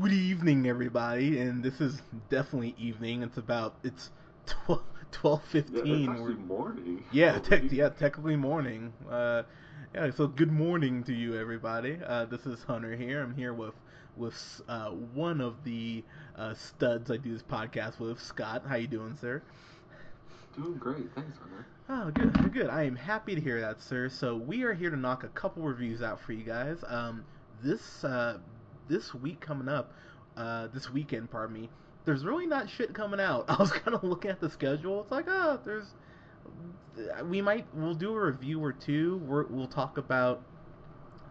Good evening, everybody, and this is definitely evening. It's about it's twelve twelve fifteen. Yeah, morning. Yeah, te- yeah, technically morning. Uh, yeah, so good morning to you, everybody. Uh, this is Hunter here. I'm here with with uh, one of the uh, studs I do this podcast with, Scott. How you doing, sir? Doing great, thanks, Hunter. Oh, good, good, good. I am happy to hear that, sir. So we are here to knock a couple reviews out for you guys. Um, this uh, this week coming up, uh, this weekend, pardon me. There's really not shit coming out. I was kind of looking at the schedule. It's like, oh, there's. We might we'll do a review or two. We're, we'll talk about.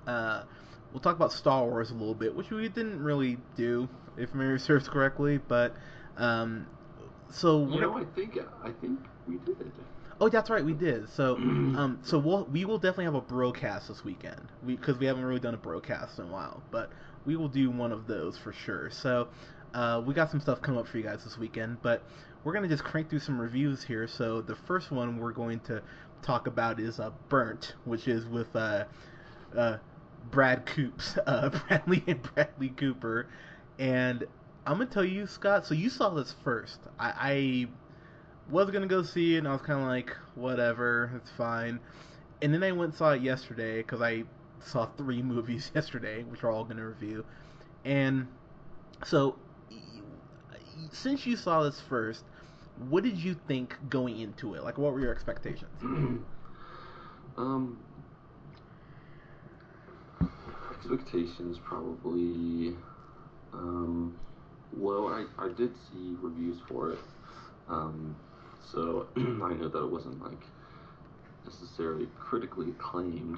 Uh, we'll talk about Star Wars a little bit, which we didn't really do, if memory serves correctly. But um, so You know, I think I think we did. Oh, that's right, we did. So, um, so we'll we will definitely have a broadcast this weekend. We because we haven't really done a broadcast in a while, but we will do one of those for sure. So, uh, we got some stuff coming up for you guys this weekend, but we're gonna just crank through some reviews here. So the first one we're going to talk about is uh, Burnt, which is with uh, uh, Brad Coops, uh, Bradley and Bradley Cooper, and I'm gonna tell you, Scott. So you saw this first. I, I was gonna go see it, and I was kind of like, whatever, it's fine. And then I went and saw it yesterday because I saw three movies yesterday, which we're all gonna review. And so, since you saw this first, what did you think going into it? Like, what were your expectations? um, expectations probably um, low. I, I did see reviews for it, um, so I know that it wasn't like necessarily critically acclaimed.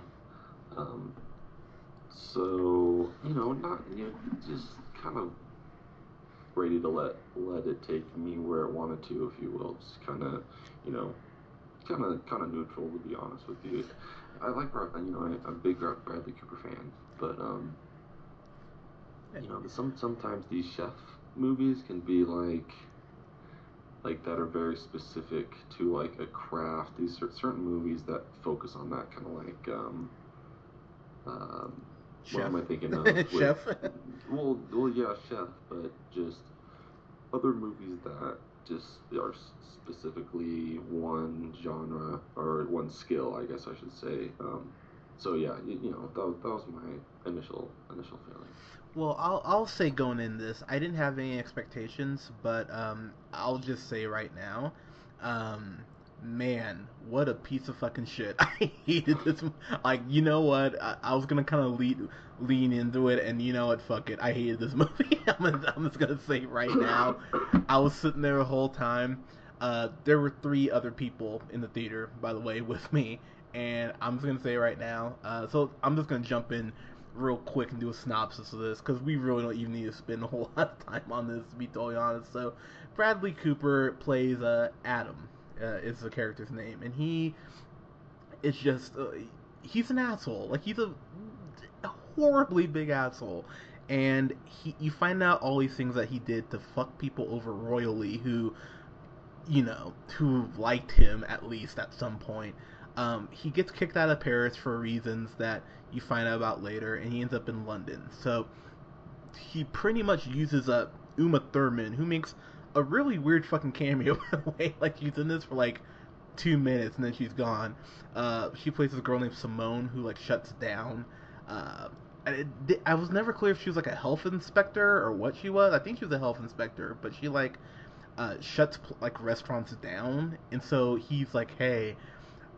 Um, so you know, not you know, just kind of ready to let let it take me where it wanted to, if you will. Just kind of, you know, kind of kind of neutral to be honest with you. I like you know, I, I'm a big Bradley Cooper fan, but um, you know, some sometimes these chef movies can be like like that are very specific to like a craft. These cer- certain movies that focus on that kind of like um, um, what am I thinking of? with- Chef. well, well, yeah, chef, but just other movies that just are specifically one genre or one skill, I guess I should say. Um, so yeah, you, you know, that, that was my initial initial feeling. Well, I'll I'll say going in this, I didn't have any expectations, but um, I'll just say right now, um, man, what a piece of fucking shit! I hated this. Like, you know what? I, I was gonna kind of lean lean into it, and you know what? Fuck it, I hated this movie. I'm gonna, I'm just gonna say right now, I was sitting there the whole time. Uh, there were three other people in the theater, by the way, with me, and I'm just gonna say right now. Uh, so I'm just gonna jump in real quick and do a synopsis of this because we really don't even need to spend a whole lot of time on this to be totally honest. So, Bradley Cooper plays uh, Adam, uh, is the character's name, and he is just uh, he's an asshole. Like he's a, horribly big asshole, and he you find out all these things that he did to fuck people over royally who, you know, who liked him at least at some point. Um, he gets kicked out of Paris for reasons that you find out about later, and he ends up in London. So he pretty much uses up Uma Thurman, who makes a really weird fucking cameo by the way. Like she's in this for like two minutes and then she's gone. Uh, she plays this girl named Simone who like shuts down. Uh, di- I was never clear if she was like a health inspector or what she was. I think she was a health inspector, but she like uh, shuts like restaurants down, and so he's like, "Hey,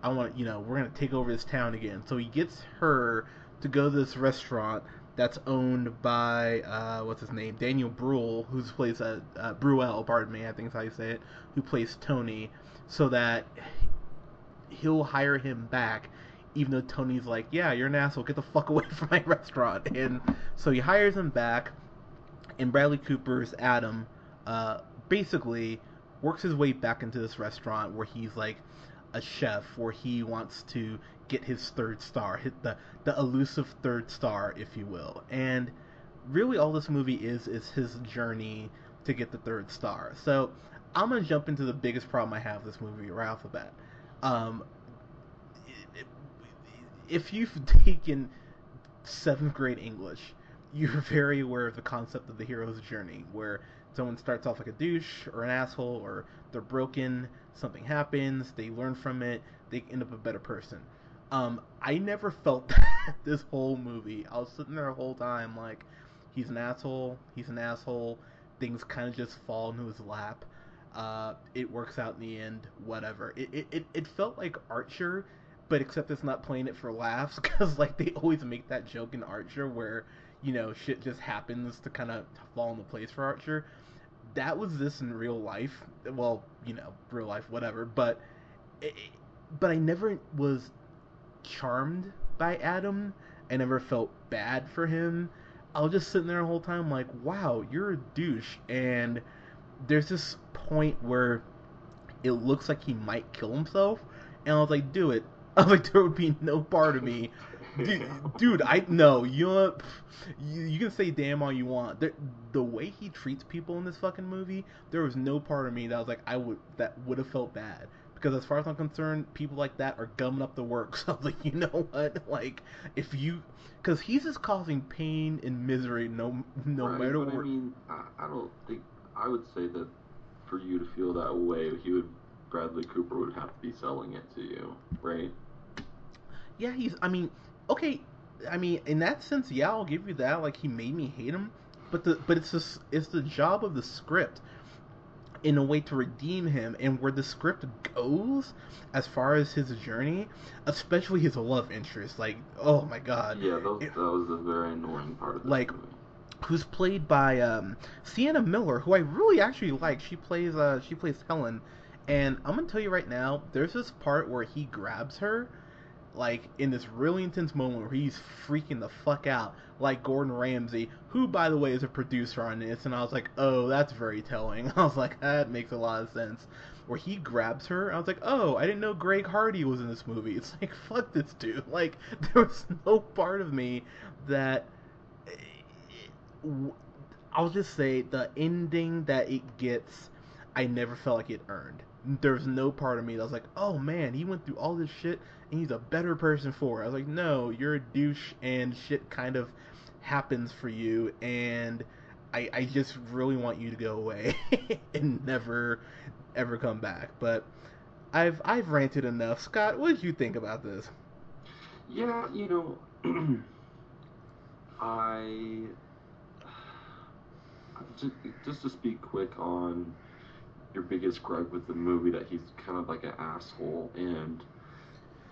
I want you know we're gonna take over this town again." So he gets her to go to this restaurant that's owned by uh, what's his name, Daniel Bruhl, who plays uh, uh, Bruel, pardon me, I think is how you say it, who plays Tony, so that he'll hire him back. Even though Tony's like, yeah, you're an asshole, get the fuck away from my restaurant, and so he hires him back, and Bradley Cooper's Adam, uh, basically works his way back into this restaurant where he's like a chef, where he wants to get his third star, hit the the elusive third star, if you will. And really, all this movie is is his journey to get the third star. So I'm gonna jump into the biggest problem I have with this movie right off the bat. Um, if you've taken seventh grade English, you're very aware of the concept of the hero's journey, where someone starts off like a douche or an asshole, or they're broken, something happens, they learn from it, they end up a better person. Um, I never felt that this whole movie. I was sitting there the whole time like, he's an asshole, he's an asshole. Things kind of just fall into his lap. Uh, it works out in the end, whatever. It, it, it, felt like Archer, but except it's not playing it for laughs, because like they always make that joke in Archer where you know shit just happens to kind of fall into place for Archer. That was this in real life. Well, you know, real life, whatever. But, it, but I never was charmed by Adam. I never felt bad for him. I was just sitting there the whole time like, wow, you're a douche. And there's this point where it looks like he might kill himself, and I was like, do it. I was like, there would be no part of me. Dude, dude, I no, you, know, you you can say damn all you want. The, the way he treats people in this fucking movie, there was no part of me that was like I would that would have felt bad because as far as I'm concerned, people like that are gumming up the works. I was like, you know what? Like, if you, because he's just causing pain and misery, no, no right, matter but what. I mean, I, I don't think I would say that for you to feel that way, he would Bradley Cooper would have to be selling it to you, right? Yeah, he's. I mean, okay. I mean, in that sense, yeah, I'll give you that. Like, he made me hate him, but the but it's just it's the job of the script in a way to redeem him and where the script goes as far as his journey especially his love interest like oh my god Yeah, that was, that was a very annoying part of the Like, movie. who's played by um, Sienna Miller, who I really actually like. She plays uh, she plays Helen, and I'm gonna tell you right now, there's this part where he grabs her, like in this really intense moment where he's freaking the fuck out, like Gordon Ramsay, who by the way is a producer on this, and I was like, oh, that's very telling. I was like, that makes a lot of sense. Where he grabs her, I was like, oh, I didn't know Greg Hardy was in this movie. It's like, fuck this dude. Like, there was no part of me that eh, I'll just say the ending that it gets, I never felt like it earned. There's no part of me that was like, oh man, he went through all this shit and he's a better person for it. I was like, no, you're a douche and shit kind of happens for you and I, I just really want you to go away and never ever come back. But I've I've ranted enough. Scott, what did you think about this? Yeah, you know, I just, just to speak quick on your biggest gripe with the movie that he's kind of like an asshole, and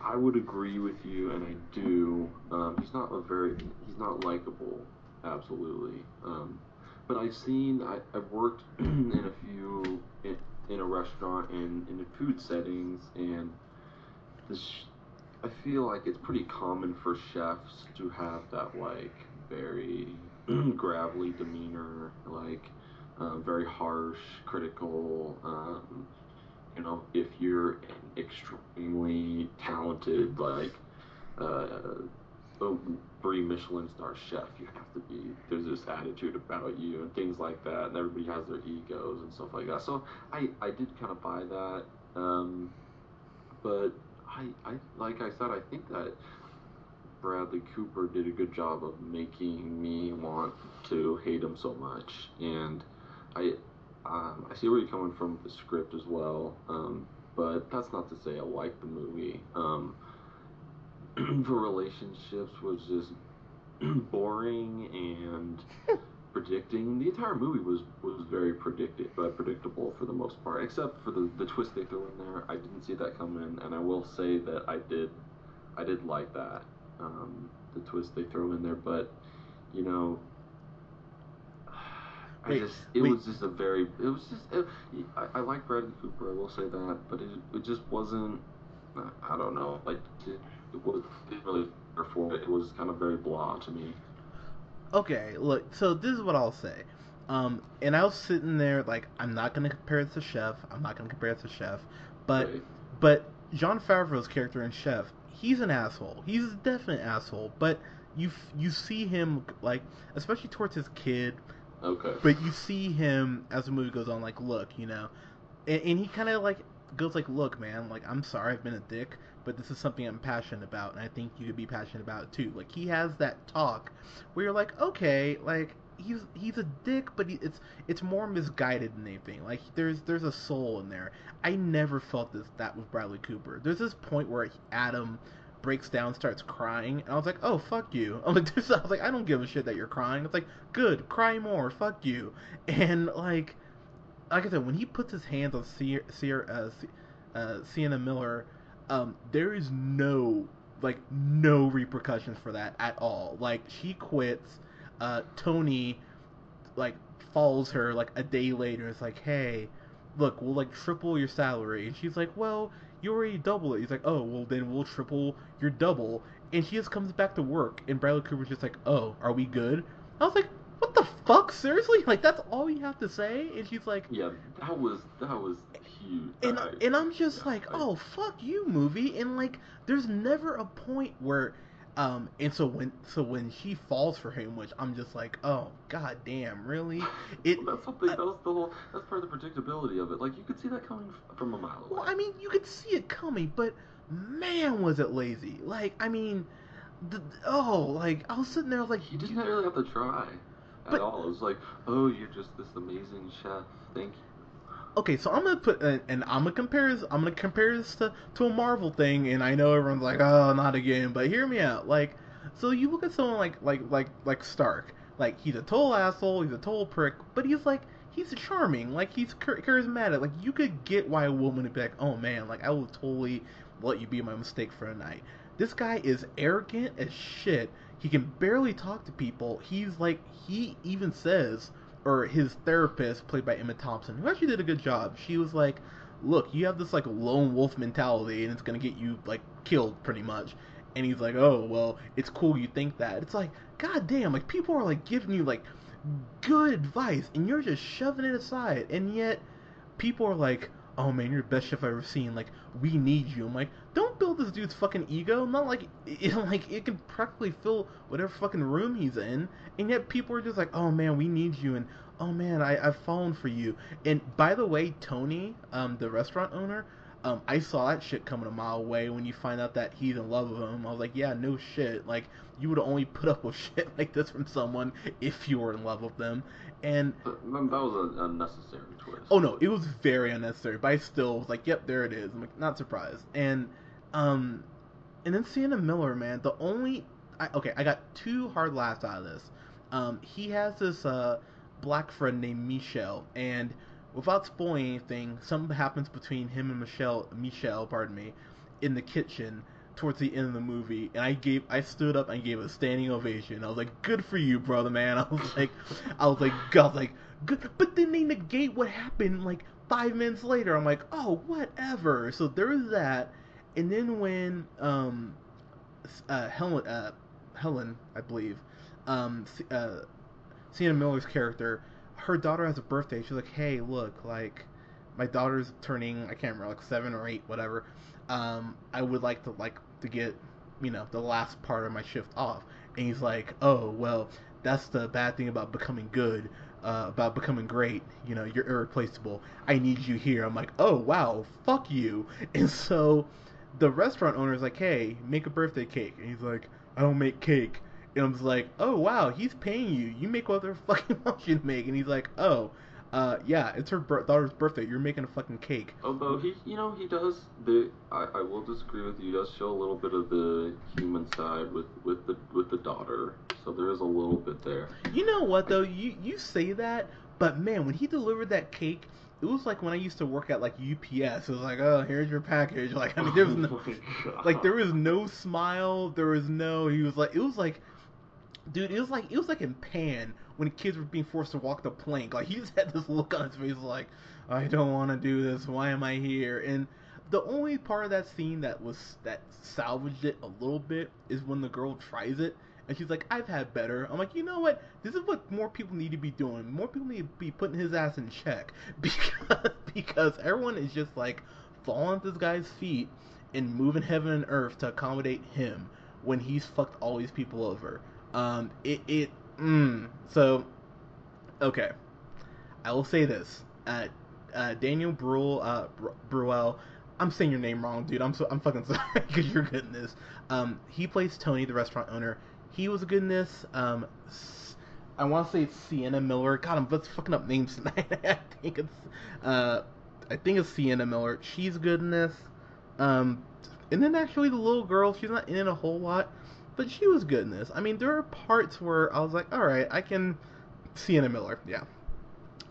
I would agree with you, and I do. Um, he's not a very he's not likable, absolutely. Um, but I've seen I, I've worked in a few in, in a restaurant and in the food settings, and this I feel like it's pretty common for chefs to have that like very gravelly demeanor, like um, very harsh, critical. Um, you know, if you're an extremely talented, like uh, three Michelin star chef, you have to be. There's this attitude about you and things like that, and everybody has their egos and stuff like that. So I I did kind of buy that, um, but I I like I said, I think that Bradley Cooper did a good job of making me want to hate him so much, and I um, I see where you're coming from with the script as well, um, but that's not to say I like the movie. Um, the relationships was just boring and predicting. The entire movie was was very predicted, uh, predictable for the most part, except for the the twist they threw in there. I didn't see that coming, and I will say that I did I did like that um, the twist they throw in there, but you know. I just, it wait. was just a very, it was just, it, I, I like Bradley Cooper, I will say that, but it, it just wasn't, I don't know, like, it, it was, didn't really for it, it was kind of very blah to me. Okay, look, so this is what I'll say. Um, and I was sitting there like, I'm not gonna compare it to Chef. I'm not gonna compare it to Chef. But Right. but Jon Favreau's character in Chef, he's an asshole. He's a definite asshole. But you you see him like, especially towards his kid. Okay. But you see him as the movie goes on, like, look, you know, and, and he kind of like goes like, look, man, like I'm sorry, I've been a dick, but this is something I'm passionate about, and I think you could be passionate about it too. Like he has that talk where you're like, okay, like he's he's a dick, but he, it's it's more misguided than anything. Like there's there's a soul in there. I never felt this that with Bradley Cooper. There's this point where Adam breaks down, starts crying, and I was like, oh fuck you. I'm like, this, I was like, I don't give a shit that you're crying. It's like, good, cry more, fuck you. And like, like I said, when he puts his hands on Sierra, uh, uh, Sienna Miller, um, there is no like no repercussions for that at all. Like she quits. Uh, Tony like follows her like a day later. It's like, hey, look, we'll like triple your salary, and she's like, well, you already double it. He's like, oh, well then we'll triple your double, and she just comes back to work, and Bradley Cooper's just like, oh, are we good? I was like, what the fuck? Seriously? Like that's all you have to say? And she's like, yeah, that was that was huge. And I, and I'm just like, oh fuck you, movie. And like, there's never a point where, um, and so when so when she falls for him, which I'm just like, oh god damn, really? It well, that's something. Uh, that was the whole. That's part of the predictability of it. Like you could see that coming from a mile away. Well, I mean, you could see it coming, but man, was it lazy. Like, I mean. The, oh, like I was sitting there like you didn't really have to try at but, all. It was like, oh, you're just this amazing chef. Thank you. Okay, so I'm gonna put uh, and I'm gonna compare this. I'm gonna compare this to to a Marvel thing, and I know everyone's like, oh, not again. But hear me out. Like, so you look at someone like like like like Stark. Like he's a total asshole. He's a total prick. But he's like he's charming. Like he's charismatic. Like you could get why a woman would be like, oh man, like I will totally let you be my mistake for a night. This guy is arrogant as shit. He can barely talk to people. He's like, he even says, or his therapist, played by Emma Thompson, who actually did a good job. She was like, look, you have this like lone wolf mentality, and it's gonna get you like killed pretty much. And he's like, oh well, it's cool you think that. It's like, god damn, like people are like giving you like good advice, and you're just shoving it aside, and yet people are like, oh man, you're the best chef I've ever seen. Like, we need you. I'm like, don't build this dude's fucking ego. Not like, it, like it can practically fill whatever fucking room he's in. And yet people are just like, oh man, we need you. And oh man, I, I've fallen for you. And by the way, Tony, um, the restaurant owner, um, I saw that shit coming a mile away when you find out that he's in love with him. I was like, yeah, no shit. Like, you would only put up with shit like this from someone if you were in love with them. And that was an unnecessary twist. Oh no, it was very unnecessary. But I still was like, yep, there it is. I'm like, not surprised. And um, and then Sienna Miller, man, the only I, okay, I got two hard laughs out of this. Um, he has this uh black friend named Michelle, and without spoiling anything, something happens between him and Michelle, Michelle, pardon me, in the kitchen towards the end of the movie, and I gave, I stood up and gave a standing ovation. I was like, "Good for you, brother, man." I was like, I was like, God, like, good. But then they negate what happened like five minutes later. I'm like, oh, whatever. So there is that, and then when um, uh, Helen, uh, Helen, I believe, um, uh, Sienna Miller's character her daughter has a birthday. She's like, hey, look, like my daughter's turning, I can't remember, like seven or eight, whatever. Um, I would like to like to get, you know, the last part of my shift off. And he's like, oh, well, that's the bad thing about becoming good, uh, about becoming great. You know, you're irreplaceable. I need you here. I'm like, oh wow, fuck you. And so the restaurant owner is like, hey, make a birthday cake. And he's like, I don't make cake. And I was like, oh wow, he's paying you. You make whatever fucking wants you to make. And he's like, oh, uh, yeah, it's her daughter's birthday. You're making a fucking cake. Although he, you know, he does. The I, I will disagree with you. He does show a little bit of the human side with with the with the daughter. So there is a little bit there. You know what though? You you say that, but man, when he delivered that cake, it was like when I used to work at like UPS. It was like, oh, here's your package. Like I mean, there was no, like there was no smile. There was no. He was like, it was like dude, it was like it was like in Pan when kids were being forced to walk the plank. Like he just had this look on his face, like I don't want to do this. Why am I here? And the only part of that scene that was that salvaged it a little bit is when the girl tries it and she's like, I've had better. I'm like, you know what? This is what more people need to be doing. More people need to be putting his ass in check because because everyone is just like falling at this guy's feet and moving heaven and earth to accommodate him when he's fucked all these people over. Um, it it mm, so okay. I will say this. Uh, uh, Daniel Bruhl, uh, Bruel, I'm saying your name wrong, dude. I'm so I'm fucking sorry because you're good in this. Um, he plays Tony, the restaurant owner. He was good in this. Um, I want to say it's Sienna Miller. God, I'm let's fucking up names tonight. I think it's uh, I think it's Sienna Miller. She's good in this. Um, and then actually the little girl, she's not in it a whole lot, but she was good in this. I mean, there are parts where I was like, all right, I can. Sienna Miller, yeah.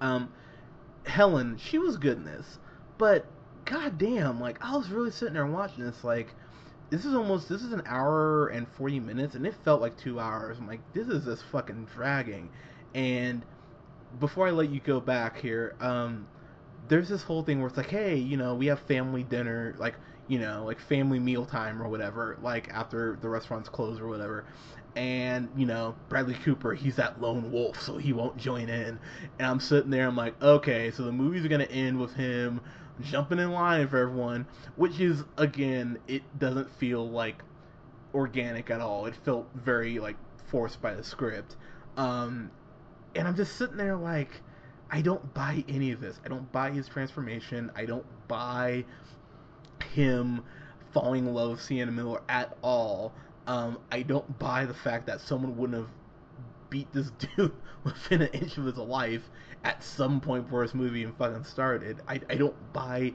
Um, Helen, she was good in this, but goddamn, like I was really sitting there watching this, like this is almost this is an hour and 40 minutes and it felt like two hours. I'm like this is just fucking dragging. And before i let you go back here um there's this whole thing where it's like hey you know we have family dinner like you know like family meal time or whatever like after the restaurant's closed or whatever. And you know bradley cooper he's that lone wolf so he won't join in. And i'm sitting there i'm like okay so the movie's are gonna end with him jumping in line for everyone, which is again, it doesn't feel like organic at all. It felt very like forced by the script. Um, and I'm just sitting there like, I don't buy any of this. I don't buy his transformation. I don't buy him falling in love with Sienna Miller at all. Um, I don't buy the fact that someone wouldn't have beat this dude within an inch of his life at some point before this movie even fucking started. I, I don't buy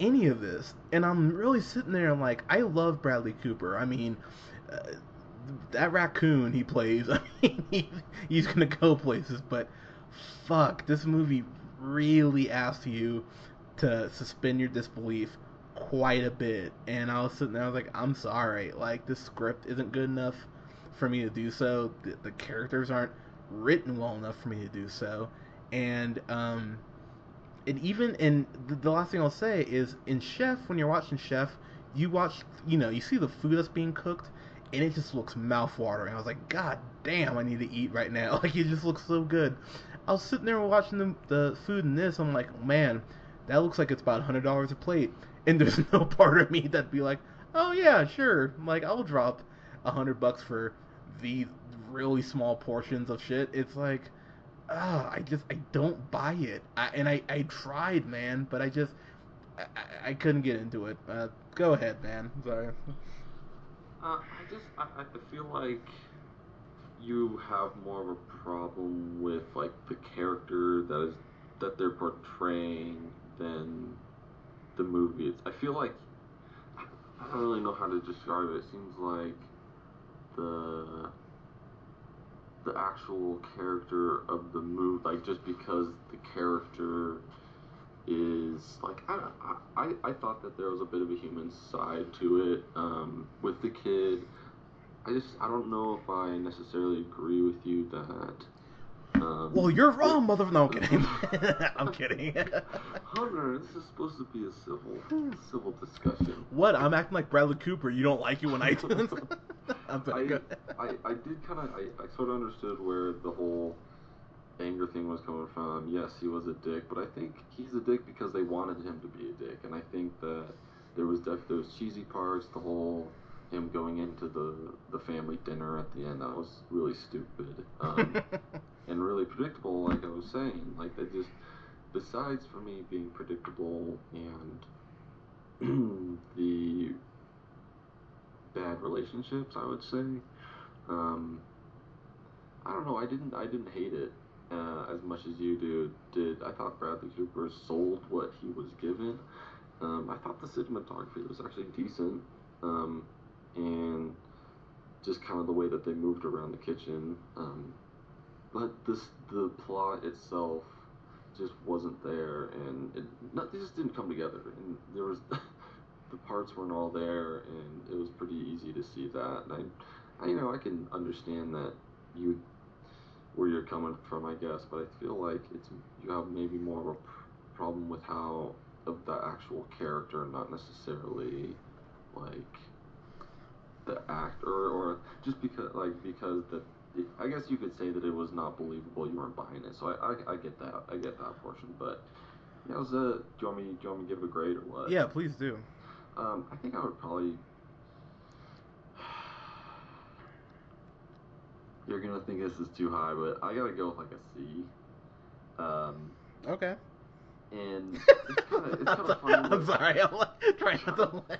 any of this. And I'm really sitting there and like, I love Bradley Cooper. I mean, uh, that raccoon he plays, I mean, he, he's gonna go places, but fuck, this movie really asks you to suspend your disbelief quite a bit. And I was sitting there, I was like, I'm sorry, like, this script isn't good enough for me to do so. The, the characters aren't written well enough for me to do so. And um, and even in the, last thing I'll say is in Chef, when you're watching Chef, you watch, you know, you see the food that's being cooked, and it just looks mouthwatering. I was like, God damn, I need to eat right now. Like it just looks so good. I was sitting there watching the the food in this. I'm like, man, that looks like it's about hundred dollars a plate. And there's no part of me that'd be like, oh yeah, sure. Like I'll drop a hundred bucks for these really small portions of shit. It's like, ah, I just I don't buy it. I, and I I tried, man, but I just I, I, I couldn't get into it. Uh, go ahead, man. Sorry. Uh, I just I, I feel like you have more of a problem with like the character that is that they're portraying than the movie. It's, I feel like I don't really know how to describe it. It seems like the the actual character of the movie, like just because the character is like I, I I thought that there was a bit of a human side to it um, with the kid. I just I don't know if I necessarily agree with you that. Um, Well, you're wrong, mother. No, I'm kidding. I'm kidding. Hunter, this is supposed to be a civil civil discussion. what? I'm acting like Bradley Cooper. You don't like it when I do I, I, I did kind of I, I sort of understood where the whole anger thing was coming from. Yes, he was a dick, but I think he's a dick because they wanted him to be a dick, and I think that there was def- those cheesy parts, the whole him going into the the family dinner at the end that was really stupid um, and really predictable. Like I was saying, like they just besides for me being predictable and the bad relationships, I would say. Um, I don't know. I didn't. I didn't hate it uh, as much as you do. Did I thought Bradley Cooper sold what he was given? Um, I thought the cinematography was actually decent, um, and just kind of the way that they moved around the kitchen. Um, but this the plot itself just wasn't there, and it, not, just didn't come together. And there was the parts weren't all there, and it was pretty easy to see that. And I, I you know I can understand that you where you're coming from, I guess, but I feel like it's you have maybe more of a pr- problem with how of the actual character, not necessarily like the actor, or just because like because the I guess you could say that it was not believable. You weren't buying it, so I, I, I get that. I get that portion, but yeah, was a. Do you want me? Do you want me to give a grade or what? yeah, please do. Um, I think I would probably. You're gonna think this is too high, but I gotta go with like a C. Um, Okay. And it's kind of it's kind of funny. I'm sorry. I'm like, trying to.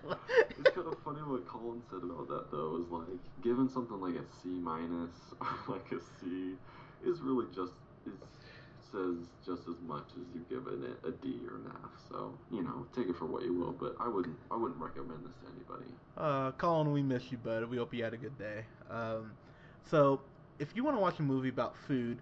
It's kind of funny what Colin said about that though. Is like given something like a C minus or like a C is really just is says just as much as you giving it a D or an F. So you know, take it for what you will. But I wouldn't I wouldn't recommend this to anybody. Uh, Colin, we miss you, bud. We hope you had a good day. Um, so, if you want to watch a movie about food,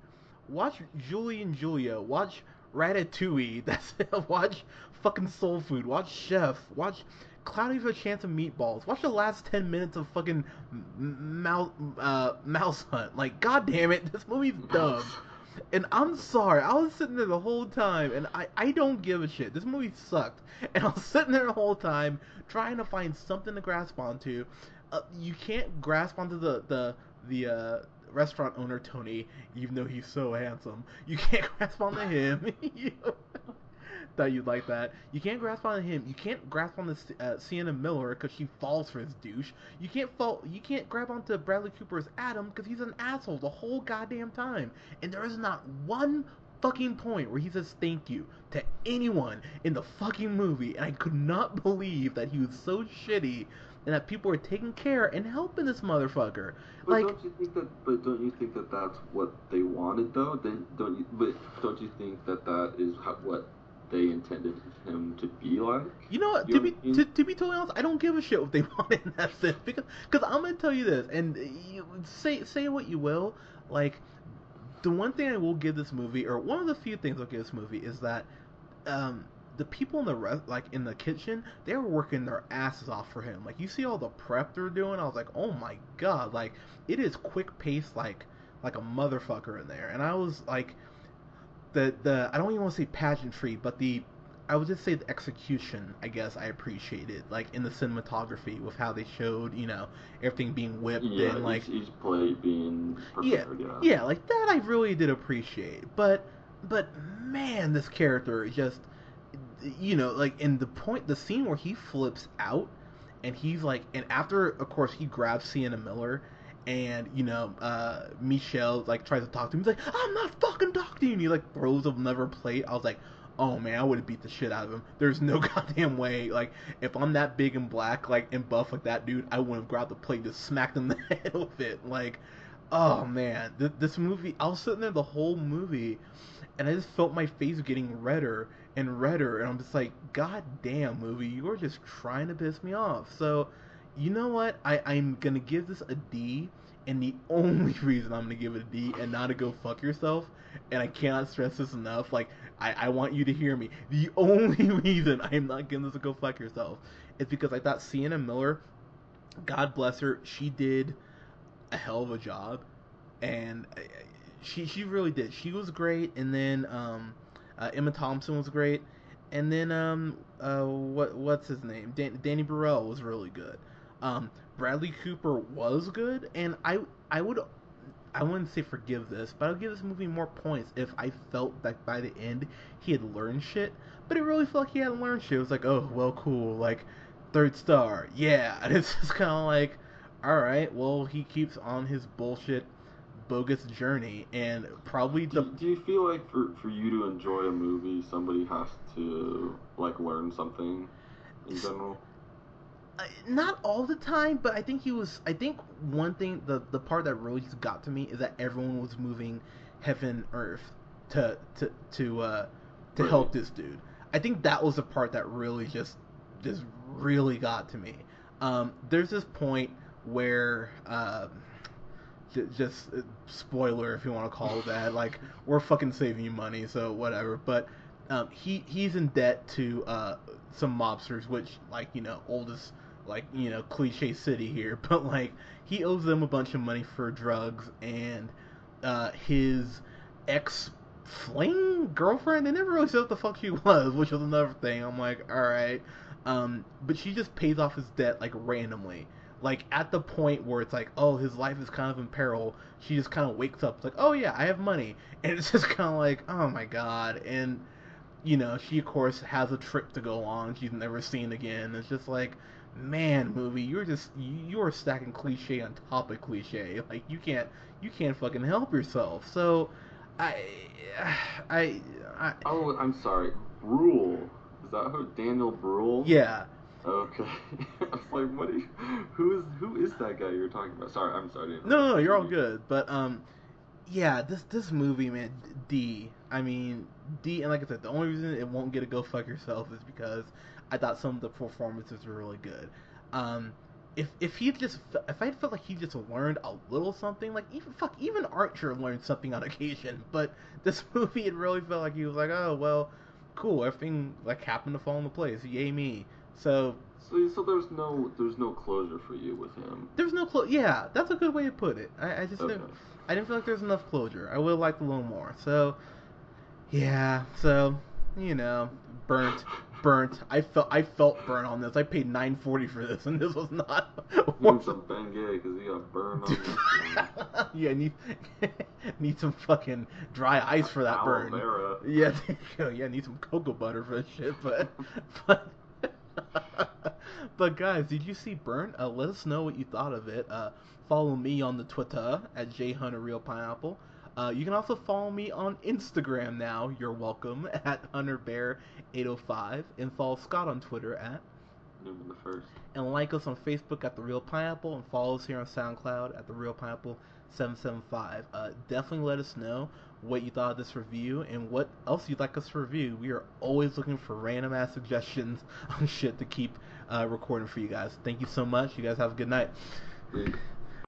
watch Julie and Julia. Watch Ratatouille. That's it. Watch fucking Soul Food. Watch Chef. Watch Cloudy with a Chance of Meatballs. Watch the last ten minutes of fucking Mouse uh, Mouse Hunt. Like, god damn it, this movie's dumb. And I'm sorry, I was sitting there the whole time, and I, I don't give a shit. This movie sucked, and I was sitting there the whole time trying to find something to grasp onto. Uh, you can't grasp onto the the the uh, restaurant owner Tony, even though he's so handsome. You can't grasp onto him. You- Thought you'd like that. You can't grasp on him. You can't grasp on this uh, Sienna Miller because she falls for his douche. You can't fall. You can't grab onto Bradley Cooper's Adam because he's an asshole the whole goddamn time. And there is not one fucking point where he says thank you to anyone in the fucking movie. And I could not believe that he was so shitty and that people were taking care and helping this motherfucker. But Like, don't you think that? But don't you think that that's what they wanted though? Then don't you? But don't you think that that is how, what they intended him to be like? You know what? You To know be I mean? to, to be totally honest, I don't give a shit what they want in that sense because cause I'm gonna tell you this, and you, say say what you will, like the one thing I will give this movie, or one of the few things I'll give this movie, is that um, the people in the rest, like in the kitchen, they were working their asses off for him. Like you see all the prep they're doing, I was like, oh my god, like it is quick paced, like like a motherfucker in there, and I was like the the I don't even want to say pageantry, but the I would just say the execution. I guess I appreciated like in the cinematography with how they showed you know everything being whipped Yeah, and like each, each plate being yeah prepared. Yeah. yeah like that I really did appreciate. But but man, this character is just you know like in the point the scene where he flips out and he's like and after of course he grabs Sienna Miller and you know uh Michelle like tries to talk to him. He's like I'm not fucking talking to you. And he like throws another plate. I was like oh man I would have beat the shit out of him. There's no goddamn way like if I'm that big and black like and buff like that dude I wouldn't have grabbed the plate just smacked him in the head with it. Like oh man. Th- this movie I was sitting there the whole movie and I just felt my face getting redder and redder and I'm just like god damn movie you are just trying to piss me off. So you know what I, I'm gonna give this a D and the only reason I'm gonna give it a D and not a go fuck yourself and I cannot stress this enough like I, I want you to hear me the only reason I'm not giving this a go fuck yourself is because I thought Sienna Miller God bless her she did a hell of a job and she she really did. She was great, and then um, uh, Emma Thompson was great, and then um, uh, what what's his name? Dan- Danny Burrell was really good. Um, Bradley Cooper was good, and I I would I wouldn't say forgive this, but I would give this movie more points if I felt that by the end he had learned shit. But it really felt like he hadn't learned shit. It was like, oh well, cool, like third star, yeah. And it's just kind of like, all right, well he keeps on his bullshit bogus journey and probably the Do, do you feel like for, for you to enjoy a movie, somebody has to like learn something in general? Uh, not all the time, but I think he was. I think one thing, the the part that really just got to me is that everyone was moving heaven earth to to to uh to Right. help this dude. I think that was the part that really just just really got to me. Um, there's this point where um, j- just uh, spoiler if you want to call it that. Like we're fucking saving you money, so whatever. But um, he he's in debt to uh, some mobsters, which like you know oldest like you know cliche city here, but like he owes them a bunch of money for drugs, and uh, his ex fling girlfriend. They never really said what the fuck she was, which was another thing. I'm like, all right, um, but she just pays off his debt like randomly. Like at the point where it's like, oh, his life is kind of in peril. She just kind of wakes up, like, oh yeah, I have money, and it's just kind of like, oh my god, and you know, she of course has a trip to go on she's never seen again. It's just like, man, movie, you're just you you are stacking cliche on top of cliche. Like you can't you can't fucking help yourself. So, I I I Oh, I'm sorry. Brule. Is that who? Daniel Brule? Yeah. Okay. I was like, what? Are you, who is who is that guy you're talking about? Sorry, I'm sorry. No, no, no, you're all good. But um, yeah, this this movie, man, D. I mean, D. And like I said, the only reason it won't get a go fuck yourself is because I thought some of the performances were really good. Um, if if he just if I felt like he just learned a little something, like even fuck even Archer learned something on occasion, but this movie it really felt like he was like, oh well, cool, everything like happened to fall into place, yay me. So So, so there's no there's no closure for you with him. there's no clo- yeah, that's a good way to put it. I, I just Okay. I didn't feel like there's enough closure. I would have liked a little more. So yeah, so you know, burnt, burnt. I felt I felt burnt on this. I paid nine forty for this, and this was not. Need some Bengay because he got burned on this yeah, need need some fucking dry ice for that Aloe burn. vera. Yeah, yeah, need some cocoa butter for shit, but but but guys, did you see Burnt? Uh, let us know what you thought of it. Uh, follow me on the Twitter at jhunterrealpineapple. Uh, you can also follow me on Instagram now. You're welcome at hunterbear805 and follow Scott on Twitter at Newman the first. and like us on Facebook at The Real Pineapple and follow us here on SoundCloud at The Real Pineapple 775. Uh, definitely let us know what you thought of this review and what else you'd like us to review. We are always looking for random ass suggestions on shit to keep uh, recording for you guys. Thank you so much. You guys have a good night. Big.